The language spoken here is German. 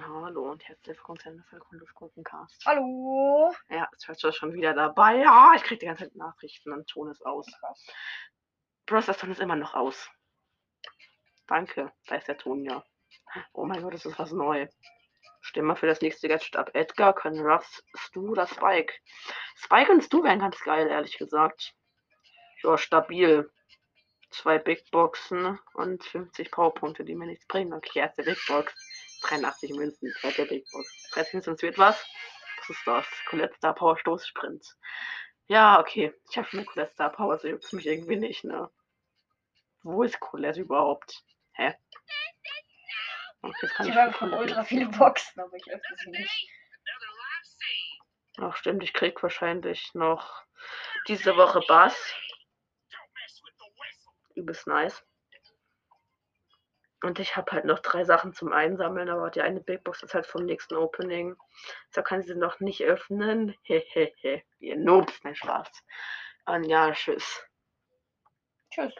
Hallo und herzlich willkommen zu von Luftgruppencast. Hallo. Ja, jetzt hört schon wieder dabei. Ja, ich krieg die ganze Zeit Nachrichten und Ton ist aus. Bros, das Ton ist immer noch aus. Danke, da ist der Ton ja. Oh mein Gott, das ist was neu. Stimme für das nächste Gadget ab. Edgar, können Ruffs, Stu oder Spike. Spike und Stu wären ganz geil, ehrlich gesagt. Ja, stabil. Zwei Big Boxen und 50 Powerpunkte, die mir nichts bringen. Okay, erste Big Box. 83 Münzen, zweite Big Box. 13 Münzen, es wird was? Was ist das? Colette Star Power Stoßsprint. Ja, okay. Ich habe schon eine Colette Star Power, so juckt mich irgendwie nicht, ne? Wo ist Colette überhaupt? Hä? Okay, jetzt kann Ich habe Colette ultra viele. Boxen, aber ich öffne sie nicht. Ach stimmt, ich krieg wahrscheinlich noch diese Woche Bass. Übelst nice. Und ich habe halt noch drei Sachen zum Einsammeln, aber die eine Big Box ist halt vom nächsten Opening. So kann sie noch nicht öffnen. Hehehe. Ihr Noobs, nein Spaß. Und ja, tschüss. Tschüss.